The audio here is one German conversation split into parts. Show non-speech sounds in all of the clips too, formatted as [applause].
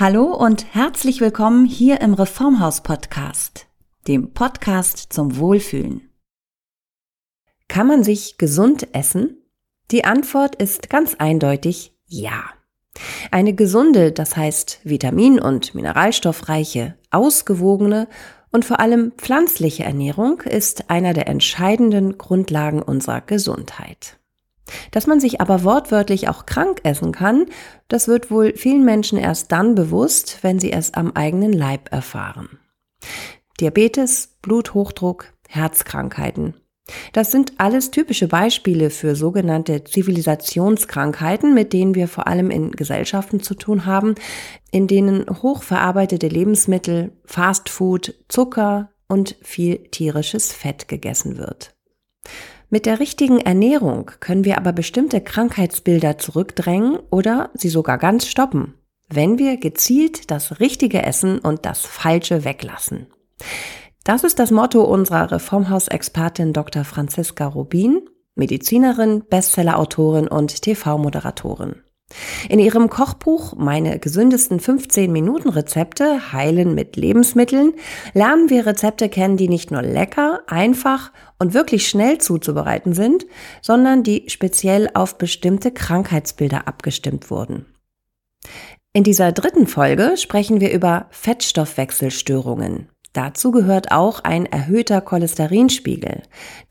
Hallo und herzlich willkommen hier im Reformhaus Podcast, dem Podcast zum Wohlfühlen. Kann man sich gesund essen? Die Antwort ist ganz eindeutig ja. Eine gesunde, das heißt vitamin- und mineralstoffreiche, ausgewogene und vor allem pflanzliche Ernährung ist einer der entscheidenden Grundlagen unserer Gesundheit. Dass man sich aber wortwörtlich auch krank essen kann, das wird wohl vielen Menschen erst dann bewusst, wenn sie es am eigenen Leib erfahren. Diabetes, Bluthochdruck, Herzkrankheiten. Das sind alles typische Beispiele für sogenannte Zivilisationskrankheiten, mit denen wir vor allem in Gesellschaften zu tun haben, in denen hochverarbeitete Lebensmittel, Fastfood, Zucker und viel tierisches Fett gegessen wird. Mit der richtigen Ernährung können wir aber bestimmte Krankheitsbilder zurückdrängen oder sie sogar ganz stoppen, wenn wir gezielt das Richtige essen und das Falsche weglassen. Das ist das Motto unserer Reformhausexpertin Dr. Franziska Rubin, Medizinerin, Bestsellerautorin und TV-Moderatorin. In ihrem Kochbuch Meine gesündesten 15 Minuten Rezepte heilen mit Lebensmitteln lernen wir Rezepte kennen, die nicht nur lecker, einfach und wirklich schnell zuzubereiten sind, sondern die speziell auf bestimmte Krankheitsbilder abgestimmt wurden. In dieser dritten Folge sprechen wir über Fettstoffwechselstörungen. Dazu gehört auch ein erhöhter Cholesterinspiegel,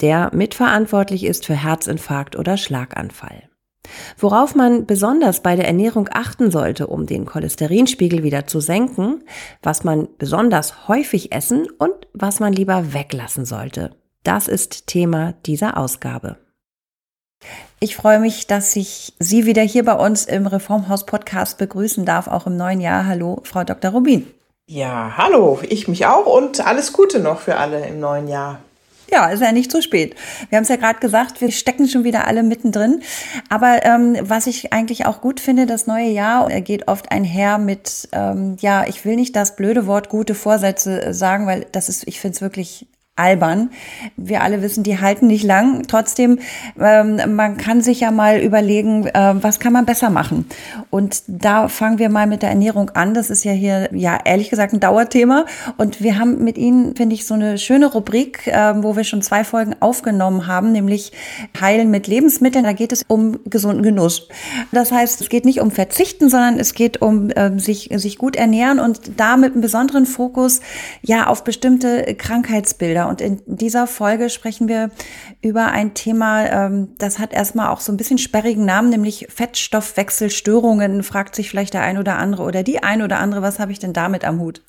der mitverantwortlich ist für Herzinfarkt oder Schlaganfall. Worauf man besonders bei der Ernährung achten sollte, um den Cholesterinspiegel wieder zu senken, was man besonders häufig essen und was man lieber weglassen sollte. Das ist Thema dieser Ausgabe. Ich freue mich, dass ich Sie wieder hier bei uns im Reformhaus Podcast begrüßen darf, auch im neuen Jahr. Hallo, Frau Dr. Rubin. Ja, hallo, ich mich auch und alles Gute noch für alle im neuen Jahr. Ja, ist ja nicht zu spät. Wir haben es ja gerade gesagt, wir stecken schon wieder alle mittendrin. Aber ähm, was ich eigentlich auch gut finde, das neue Jahr geht oft einher mit, ähm, ja, ich will nicht das blöde Wort gute Vorsätze sagen, weil das ist, ich finde es wirklich albern. Wir alle wissen, die halten nicht lang. Trotzdem, ähm, man kann sich ja mal überlegen, äh, was kann man besser machen. Und da fangen wir mal mit der Ernährung an. Das ist ja hier, ja, ehrlich gesagt, ein Dauerthema. Und wir haben mit Ihnen, finde ich, so eine schöne Rubrik, äh, wo wir schon zwei Folgen aufgenommen haben, nämlich Heilen mit Lebensmitteln. Da geht es um gesunden Genuss. Das heißt, es geht nicht um Verzichten, sondern es geht um äh, sich, sich gut ernähren und da mit einem besonderen Fokus ja auf bestimmte Krankheitsbilder und in dieser Folge sprechen wir über ein Thema, ähm, das hat erstmal auch so ein bisschen sperrigen Namen, nämlich Fettstoffwechselstörungen. Fragt sich vielleicht der ein oder andere oder die ein oder andere, was habe ich denn damit am Hut?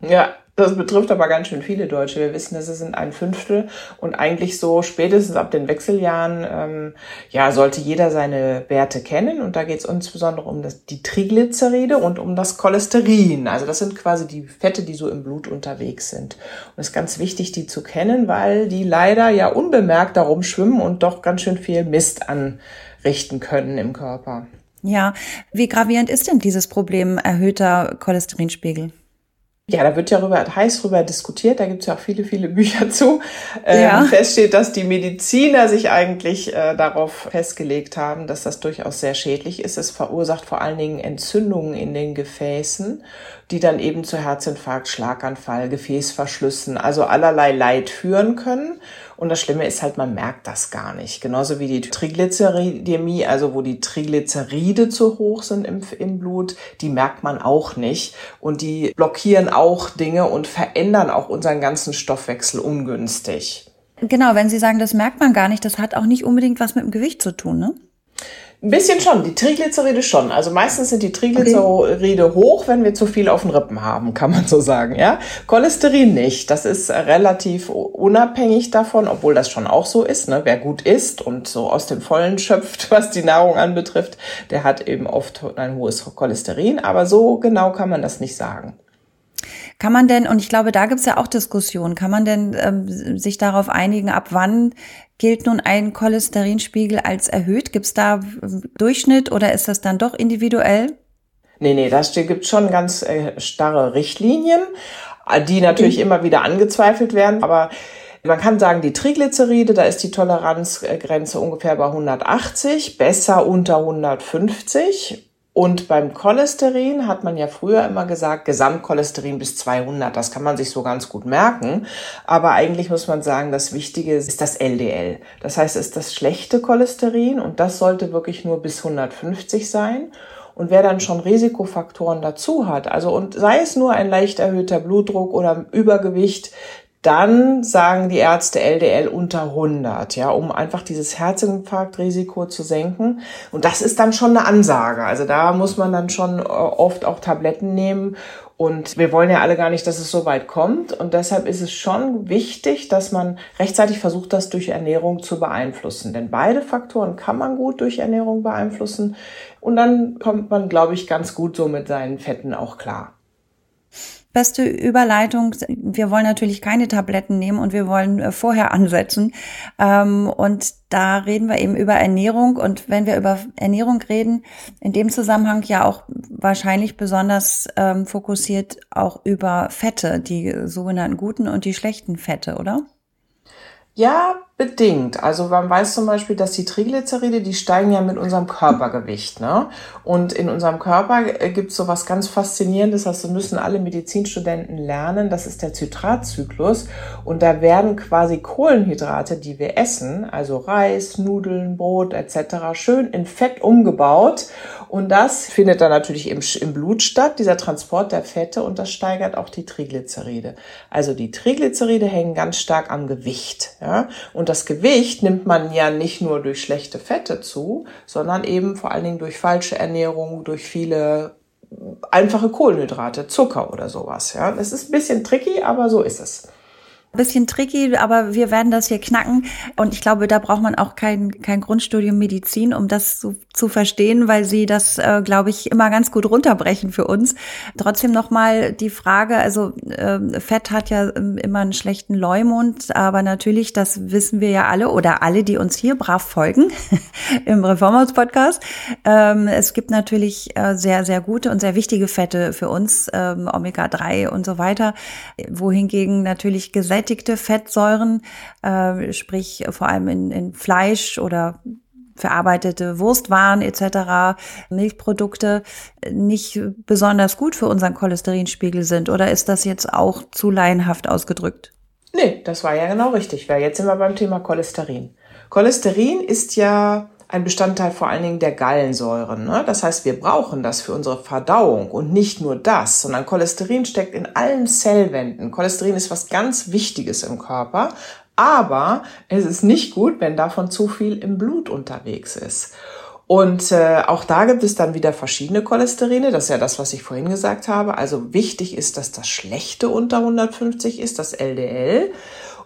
Ja, das betrifft aber ganz schön viele Deutsche. Wir wissen, dass es sind ein Fünftel und eigentlich so spätestens ab den Wechseljahren ähm, ja sollte jeder seine Werte kennen und da geht es insbesondere um das, die Triglyceride und um das Cholesterin. Also das sind quasi die Fette, die so im Blut unterwegs sind. Und es ist ganz wichtig, die zu kennen, weil die leider ja unbemerkt darum schwimmen und doch ganz schön viel Mist anrichten können im Körper. Ja, wie gravierend ist denn dieses Problem erhöhter Cholesterinspiegel? Ja, da wird ja rüber, heiß drüber diskutiert, da gibt's ja auch viele, viele Bücher zu. Ähm, ja. Feststeht, dass die Mediziner sich eigentlich äh, darauf festgelegt haben, dass das durchaus sehr schädlich ist. Es verursacht vor allen Dingen Entzündungen in den Gefäßen, die dann eben zu Herzinfarkt, Schlaganfall, Gefäßverschlüssen, also allerlei Leid führen können. Und das Schlimme ist halt, man merkt das gar nicht. Genauso wie die Triglyceridämie, also wo die Triglyceride zu hoch sind im, im Blut, die merkt man auch nicht. Und die blockieren auch Dinge und verändern auch unseren ganzen Stoffwechsel ungünstig. Genau, wenn Sie sagen, das merkt man gar nicht, das hat auch nicht unbedingt was mit dem Gewicht zu tun, ne? Ein bisschen schon, die Triglyceride schon. Also meistens sind die Triglyceride okay. hoch, wenn wir zu viel auf den Rippen haben, kann man so sagen, ja. Cholesterin nicht. Das ist relativ unabhängig davon, obwohl das schon auch so ist, ne. Wer gut isst und so aus dem Vollen schöpft, was die Nahrung anbetrifft, der hat eben oft ein hohes Cholesterin. Aber so genau kann man das nicht sagen. Kann man denn, und ich glaube, da gibt's ja auch Diskussionen, kann man denn ähm, sich darauf einigen, ab wann gilt nun ein Cholesterinspiegel als erhöht? Gibt's da Durchschnitt oder ist das dann doch individuell? Nee, nee, da gibt schon ganz äh, starre Richtlinien, die natürlich mhm. immer wieder angezweifelt werden, aber man kann sagen, die Triglyceride, da ist die Toleranzgrenze ungefähr bei 180, besser unter 150 Und beim Cholesterin hat man ja früher immer gesagt, Gesamtcholesterin bis 200. Das kann man sich so ganz gut merken. Aber eigentlich muss man sagen, das Wichtige ist das LDL. Das heißt, es ist das schlechte Cholesterin und das sollte wirklich nur bis 150 sein. Und wer dann schon Risikofaktoren dazu hat, also und sei es nur ein leicht erhöhter Blutdruck oder Übergewicht, dann sagen die Ärzte LDL unter 100, ja, um einfach dieses Herzinfarktrisiko zu senken. Und das ist dann schon eine Ansage. Also da muss man dann schon äh, oft auch Tabletten nehmen. Und wir wollen ja alle gar nicht, dass es so weit kommt. Und deshalb ist es schon wichtig, dass man rechtzeitig versucht, das durch Ernährung zu beeinflussen. Denn beide Faktoren kann man gut durch Ernährung beeinflussen. Und dann kommt man, glaube ich, ganz gut so mit seinen Fetten auch klar. Beste Überleitung. Wir wollen natürlich keine Tabletten nehmen und wir wollen äh, vorher ansetzen. Ähm, und da reden wir eben über Ernährung. Und wenn wir über Ernährung reden, in dem Zusammenhang ja auch wahrscheinlich besonders ähm, fokussiert auch über Fette, die sogenannten guten und die schlechten Fette, oder? Ja, bedingt. Also man weiß zum Beispiel, dass die Triglyceride, die steigen ja mit unserem Körpergewicht. Ne? Und in unserem Körper äh, gibt es so was ganz Faszinierendes, das müssen alle Medizinstudenten lernen. Das ist der Zitratzyklus. Und da werden quasi Kohlenhydrate, die wir essen, also Reis, Nudeln, Brot etc., schön in Fett umgebaut. Und das findet dann natürlich im, im Blut statt, dieser Transport der Fette, und das steigert auch die Triglyceride. Also die Triglyceride hängen ganz stark am Gewicht. Ja? Und das Gewicht nimmt man ja nicht nur durch schlechte Fette zu, sondern eben vor allen Dingen durch falsche Ernährung, durch viele einfache Kohlenhydrate, Zucker oder sowas. Ja, es ist ein bisschen tricky, aber so ist es. Bisschen tricky, aber wir werden das hier knacken. Und ich glaube, da braucht man auch kein, kein Grundstudium Medizin, um das zu, zu verstehen, weil sie das, äh, glaube ich, immer ganz gut runterbrechen für uns. Trotzdem nochmal die Frage, also äh, Fett hat ja ähm, immer einen schlechten Leumund, aber natürlich, das wissen wir ja alle oder alle, die uns hier brav folgen [laughs] im Reformhaus-Podcast. Ähm, es gibt natürlich äh, sehr, sehr gute und sehr wichtige Fette für uns, ähm, Omega-3 und so weiter, wohingegen natürlich gesetzt gesättigte Fettsäuren, äh, sprich vor allem in, in Fleisch oder verarbeitete Wurstwaren etc., Milchprodukte nicht besonders gut für unseren Cholesterinspiegel sind? Oder ist das jetzt auch zu laienhaft ausgedrückt? Nee, das war ja genau richtig, jetzt sind wir beim Thema Cholesterin. Cholesterin ist ja ein Bestandteil vor allen Dingen der Gallensäuren. Ne? Das heißt, wir brauchen das für unsere Verdauung und nicht nur das, sondern Cholesterin steckt in allen Zellwänden. Cholesterin ist was ganz Wichtiges im Körper, aber es ist nicht gut, wenn davon zu viel im Blut unterwegs ist. Und äh, auch da gibt es dann wieder verschiedene Cholesterine. Das ist ja das, was ich vorhin gesagt habe. Also wichtig ist, dass das Schlechte unter 150 ist, das LDL.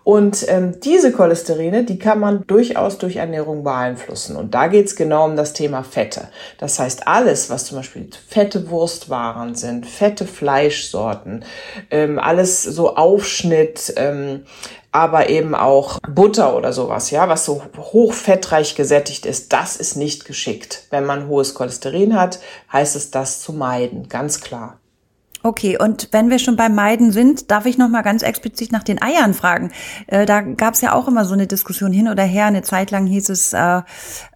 Und ähm, diese Cholesterine, die kann man durchaus durch Ernährung beeinflussen. Und da geht's genau um das Thema Fette. Das heißt, alles, was zum Beispiel fette Wurstwaren sind, fette Fleischsorten, ähm, alles so Aufschnitt, ähm, aber eben auch Butter oder sowas, ja, was so hochfettreich gesättigt ist, das ist nicht geschickt. Wenn man hohes Cholesterin hat, heißt es das zu meiden, ganz klar. Okay, und wenn wir schon beim Meiden sind, darf ich noch mal ganz explizit nach den Eiern fragen. Äh, da gab es ja auch immer so eine Diskussion hin oder her. Eine Zeit lang hieß es äh,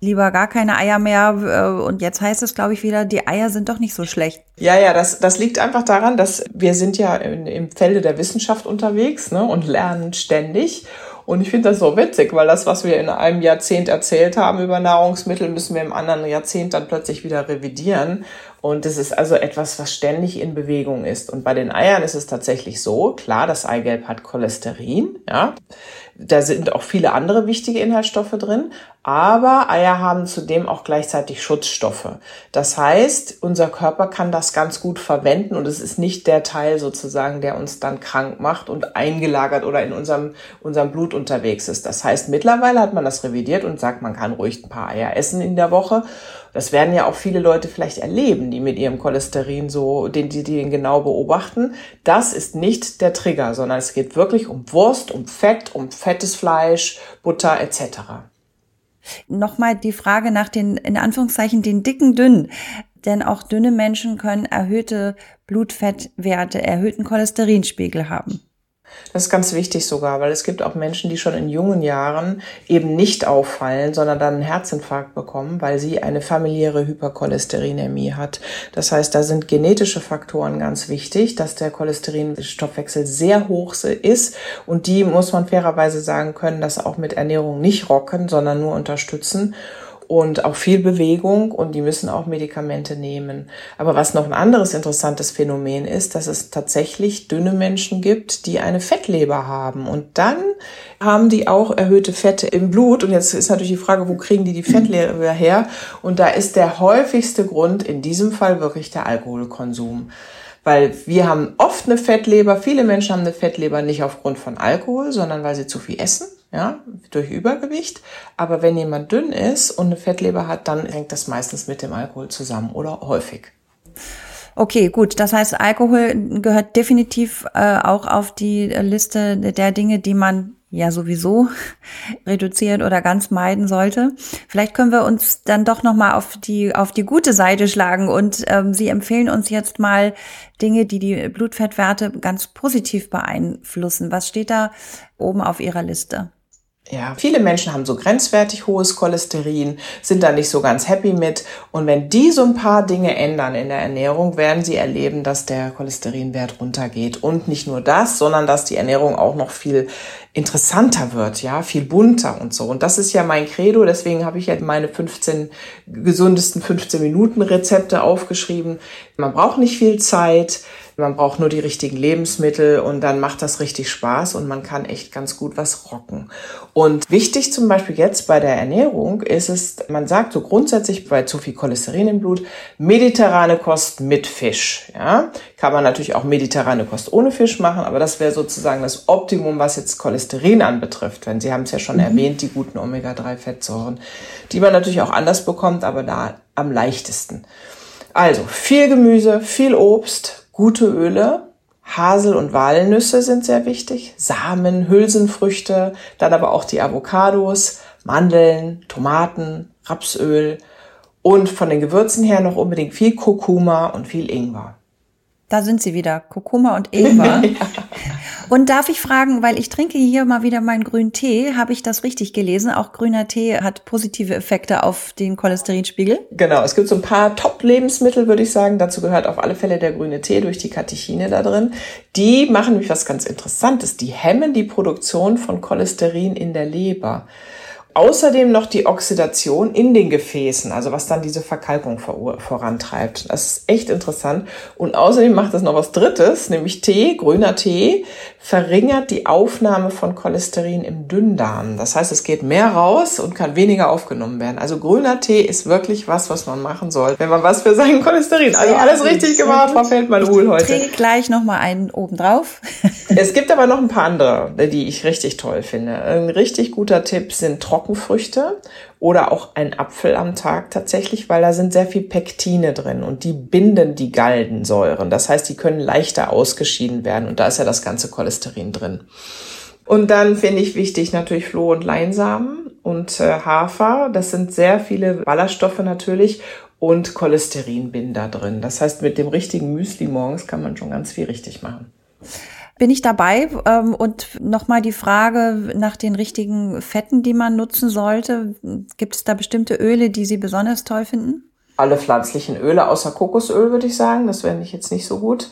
lieber gar keine Eier mehr. Äh, und jetzt heißt es, glaube ich, wieder, die Eier sind doch nicht so schlecht. Ja, ja, das, das liegt einfach daran, dass wir sind ja in, im Felde der Wissenschaft unterwegs ne, und lernen ständig. Und ich finde das so witzig, weil das, was wir in einem Jahrzehnt erzählt haben über Nahrungsmittel, müssen wir im anderen Jahrzehnt dann plötzlich wieder revidieren. Und es ist also etwas, was ständig in Bewegung ist. Und bei den Eiern ist es tatsächlich so, klar, das Eigelb hat Cholesterin, ja. Da sind auch viele andere wichtige Inhaltsstoffe drin, aber Eier haben zudem auch gleichzeitig Schutzstoffe. Das heißt, unser Körper kann das ganz gut verwenden und es ist nicht der Teil sozusagen, der uns dann krank macht und eingelagert oder in unserem, unserem Blut unterwegs ist. Das heißt, mittlerweile hat man das revidiert und sagt, man kann ruhig ein paar Eier essen in der Woche. Das werden ja auch viele Leute vielleicht erleben, die mit ihrem Cholesterin so, den, die, die den genau beobachten. Das ist nicht der Trigger, sondern es geht wirklich um Wurst, um Fett, um fettes Fleisch, Butter etc. Nochmal die Frage nach den, in Anführungszeichen, den dicken Dünnen. Denn auch dünne Menschen können erhöhte Blutfettwerte, erhöhten Cholesterinspiegel haben. Das ist ganz wichtig sogar, weil es gibt auch Menschen, die schon in jungen Jahren eben nicht auffallen, sondern dann einen Herzinfarkt bekommen, weil sie eine familiäre Hypercholesterinämie hat. Das heißt, da sind genetische Faktoren ganz wichtig, dass der Cholesterinstoffwechsel sehr hoch ist und die muss man fairerweise sagen können, das auch mit Ernährung nicht rocken, sondern nur unterstützen und auch viel Bewegung und die müssen auch Medikamente nehmen. Aber was noch ein anderes interessantes Phänomen ist, dass es tatsächlich dünne Menschen gibt, die eine Fettleber haben und dann haben die auch erhöhte Fette im Blut und jetzt ist natürlich die Frage, wo kriegen die die Fettleber her? Und da ist der häufigste Grund in diesem Fall wirklich der Alkoholkonsum. Weil wir haben oft eine Fettleber, viele Menschen haben eine Fettleber nicht aufgrund von Alkohol, sondern weil sie zu viel essen ja, durch Übergewicht. Aber wenn jemand dünn ist und eine Fettleber hat, dann hängt das meistens mit dem Alkohol zusammen oder häufig. Okay, gut. Das heißt, Alkohol gehört definitiv äh, auch auf die Liste der Dinge, die man ja sowieso [laughs] reduzieren oder ganz meiden sollte. Vielleicht können wir uns dann doch noch mal auf die auf die gute Seite schlagen und ähm, Sie empfehlen uns jetzt mal Dinge, die die Blutfettwerte ganz positiv beeinflussen. Was steht da oben auf Ihrer Liste? Ja, viele Menschen haben so grenzwertig hohes Cholesterin, sind da nicht so ganz happy mit. Und wenn die so ein paar Dinge ändern in der Ernährung, werden sie erleben, dass der Cholesterinwert runtergeht. Und nicht nur das, sondern dass die Ernährung auch noch viel interessanter wird, ja, viel bunter und so. Und das ist ja mein Credo. Deswegen habe ich ja meine 15 gesundesten 15 Minuten Rezepte aufgeschrieben. Man braucht nicht viel Zeit. Man braucht nur die richtigen Lebensmittel und dann macht das richtig Spaß und man kann echt ganz gut was rocken. Und wichtig zum Beispiel jetzt bei der Ernährung ist es, man sagt so grundsätzlich bei zu viel Cholesterin im Blut, mediterrane Kost mit Fisch. Ja, kann man natürlich auch mediterrane Kost ohne Fisch machen, aber das wäre sozusagen das Optimum, was jetzt Cholesterin anbetrifft. Wenn Sie haben es ja schon mhm. erwähnt, die guten Omega-3-Fettsäuren, die man natürlich auch anders bekommt, aber da am leichtesten. Also viel Gemüse, viel Obst, Gute Öle, Hasel- und Walnüsse sind sehr wichtig, Samen, Hülsenfrüchte, dann aber auch die Avocados, Mandeln, Tomaten, Rapsöl und von den Gewürzen her noch unbedingt viel Kurkuma und viel Ingwer. Da sind sie wieder, Kurkuma und Ingwer. [laughs] Und darf ich fragen, weil ich trinke hier mal wieder meinen grünen Tee, habe ich das richtig gelesen? Auch grüner Tee hat positive Effekte auf den Cholesterinspiegel? Genau, es gibt so ein paar Top-Lebensmittel, würde ich sagen. Dazu gehört auf alle Fälle der grüne Tee durch die Katechine da drin. Die machen nämlich was ganz Interessantes. Die hemmen die Produktion von Cholesterin in der Leber. Außerdem noch die Oxidation in den Gefäßen, also was dann diese Verkalkung vor vorantreibt. Das ist echt interessant. Und außerdem macht es noch was Drittes, nämlich Tee, grüner Tee, verringert die Aufnahme von Cholesterin im Dünndarm. Das heißt, es geht mehr raus und kann weniger aufgenommen werden. Also grüner Tee ist wirklich was, was man machen soll, wenn man was für sein Cholesterin. Also alles richtig gemacht, Frau Feldmann-Huhl heute. Trinke gleich noch mal einen obendrauf. es gibt aber noch ein paar andere, die ich richtig toll finde. Ein richtig guter Tipp sind Trocken Trockenfrüchte oder auch ein Apfel am Tag tatsächlich, weil da sind sehr viel Pektine drin und die binden die Galdensäuren. Das heißt, die können leichter ausgeschieden werden und da ist ja das ganze Cholesterin drin. Und dann finde ich wichtig natürlich Floh- und Leinsamen und äh, Hafer. Das sind sehr viele Ballaststoffe natürlich und Cholesterinbinder drin. Das heißt, mit dem richtigen Müsli morgens kann man schon ganz viel richtig machen bin ich dabei. Ähm, und nochmal die Frage nach den richtigen Fetten, die man nutzen sollte. Gibt es da bestimmte Öle, die Sie besonders toll finden? Alle pflanzlichen Öle außer Kokosöl, würde ich sagen. Das wäre ich jetzt nicht so gut.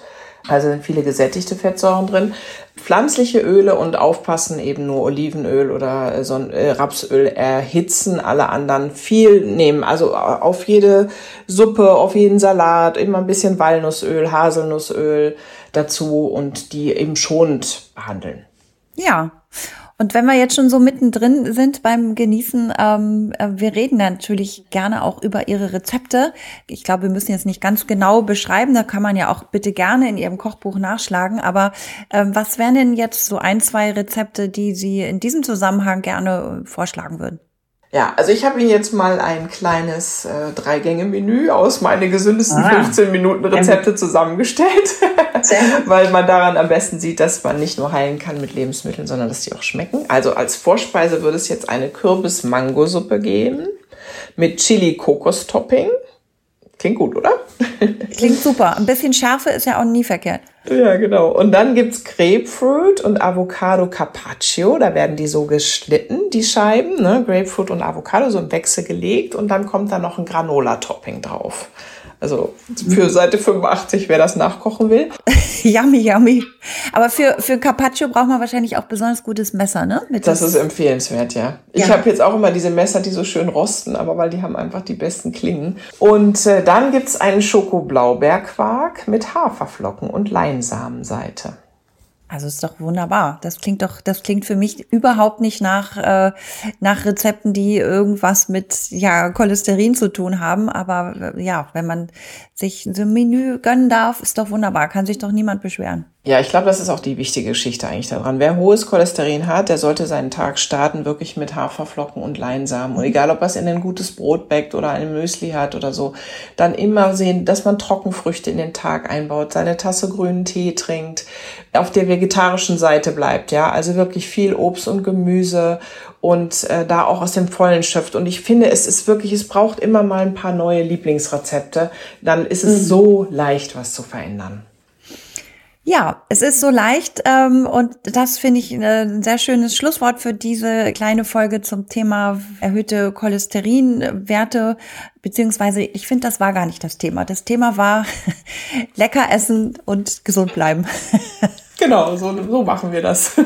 Also sind viele gesättigte Fettsäuren drin. Pflanzliche Öle und aufpassen eben nur Olivenöl oder äh, äh, Rapsöl erhitzen, alle anderen viel nehmen. Also auf jede Suppe, auf jeden Salat immer ein bisschen Walnussöl, Haselnussöl, dazu und die eben schonend behandeln. Ja. Und wenn wir jetzt schon so mittendrin sind beim Genießen, ähm, äh, wir reden natürlich gerne auch über Ihre Rezepte. Ich glaube, wir müssen jetzt nicht ganz genau beschreiben, da kann man ja auch bitte gerne in Ihrem Kochbuch nachschlagen. Aber ähm, was wären denn jetzt so ein, zwei Rezepte, die Sie in diesem Zusammenhang gerne vorschlagen würden? Ja, also ich habe Ihnen jetzt mal ein kleines äh, Drei-Gänge-Menü aus meine gesündesten ah, 15 Minuten Rezepte zusammengestellt, [laughs] weil man daran am besten sieht, dass man nicht nur heilen kann mit Lebensmitteln, sondern dass die auch schmecken. Also als Vorspeise würde es jetzt eine Kürbis-Mango-Suppe geben mit Chili-Kokos-Topping. Klingt gut, oder? Klingt super. Ein bisschen Schärfe ist ja auch nie verkehrt. Ja, genau. Und dann gibt's Grapefruit und Avocado Carpaccio. Da werden die so geschnitten, die Scheiben. Ne? Grapefruit und Avocado so im Wechsel gelegt. Und dann kommt da noch ein Granola-Topping drauf. Also für Seite 85, wer das nachkochen will. [laughs] yummy, yummy. Aber für, für Carpaccio braucht man wahrscheinlich auch besonders gutes Messer, ne? Mit das, ist empfehlenswert, ja. Ich ja. habe jetzt auch immer diese Messer, die so schön rosten, aber weil die haben einfach die besten Klingen. Und äh, dann gibt's einen Schokoblaubeerquark mit Haferflocken und Leinsamenseite. Also ist doch wunderbar. Das klingt doch, das klingt für mich überhaupt nicht nach, äh, nach Rezepten, die irgendwas mit ja, Cholesterin zu tun haben. Aber äh, ja, wenn man sich so ein Menü gönnen darf, ist doch wunderbar. Kann sich doch niemand beschweren. Ja, ich glaube, das ist auch die wichtige Geschichte eigentlich daran. Wer hohes Cholesterin hat, der sollte seinen Tag starten wirklich mit Haferflocken und Leinsamen. Und egal, ob er es in ein gutes Brot backt oder ein Müsli hat oder so, dann immer sehen, dass man Trockenfrüchte in den Tag einbaut, seine Tasse grünen Tee trinkt, auf der vegetarischen Seite bleibt, ja. Also wirklich viel Obst und Gemüse und äh, da auch aus dem Vollen schöpft. Und ich finde, es ist wirklich, es braucht immer mal ein paar neue Lieblingsrezepte. Dann ist es mhm. so leicht, was zu verändern. Ja, es ist so leicht ähm, und das finde ich äh, ein sehr schönes Schlusswort für diese kleine Folge zum Thema erhöhte Cholesterinwerte, beziehungsweise ich finde, das war gar nicht das Thema. Das Thema war [laughs] lecker essen und gesund bleiben. [laughs] Genau, so, so machen wir das.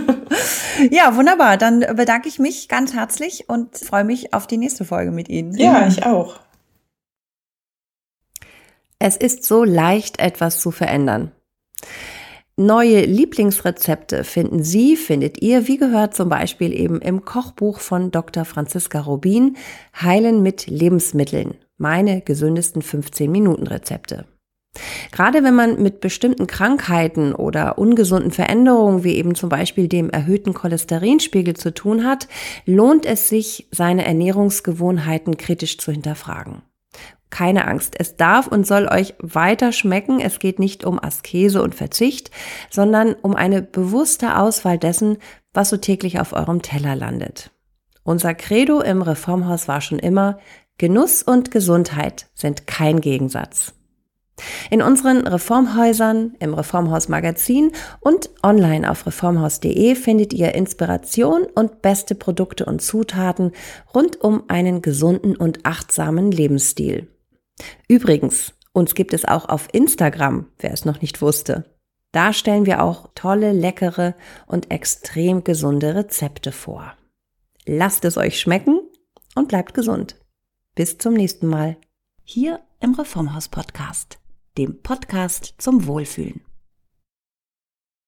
[laughs] ja, wunderbar. Dann bedanke ich mich ganz herzlich und freue mich auf die nächste Folge mit Ihnen. Ja, ich auch. Es ist so leicht, etwas zu verändern. Neue Lieblingsrezepte finden Sie, findet ihr, wie gehört zum Beispiel eben im Kochbuch von Dr. Franziska Rubin, Heilen mit Lebensmitteln. Meine gesündesten 15 Minuten Rezepte. Gerade wenn man mit bestimmten Krankheiten oder ungesunden Veränderungen wie eben zum Beispiel dem erhöhten Cholesterinspiegel zu tun hat, lohnt es sich, seine Ernährungsgewohnheiten kritisch zu hinterfragen keine Angst. Es darf und soll euch weiter schmecken. Es geht nicht um Askese und Verzicht, sondern um eine bewusste Auswahl dessen, was so täglich auf eurem Teller landet. Unser Credo im Reformhaus war schon immer, Genuss und Gesundheit sind kein Gegensatz. In unseren Reformhäusern, im Reformhaus Magazin und online auf reformhaus.de findet ihr Inspiration und beste Produkte und Zutaten rund um einen gesunden und achtsamen Lebensstil. Übrigens, uns gibt es auch auf Instagram, wer es noch nicht wusste. Da stellen wir auch tolle, leckere und extrem gesunde Rezepte vor. Lasst es euch schmecken und bleibt gesund. Bis zum nächsten Mal. Hier im Reformhaus Podcast, dem Podcast zum Wohlfühlen.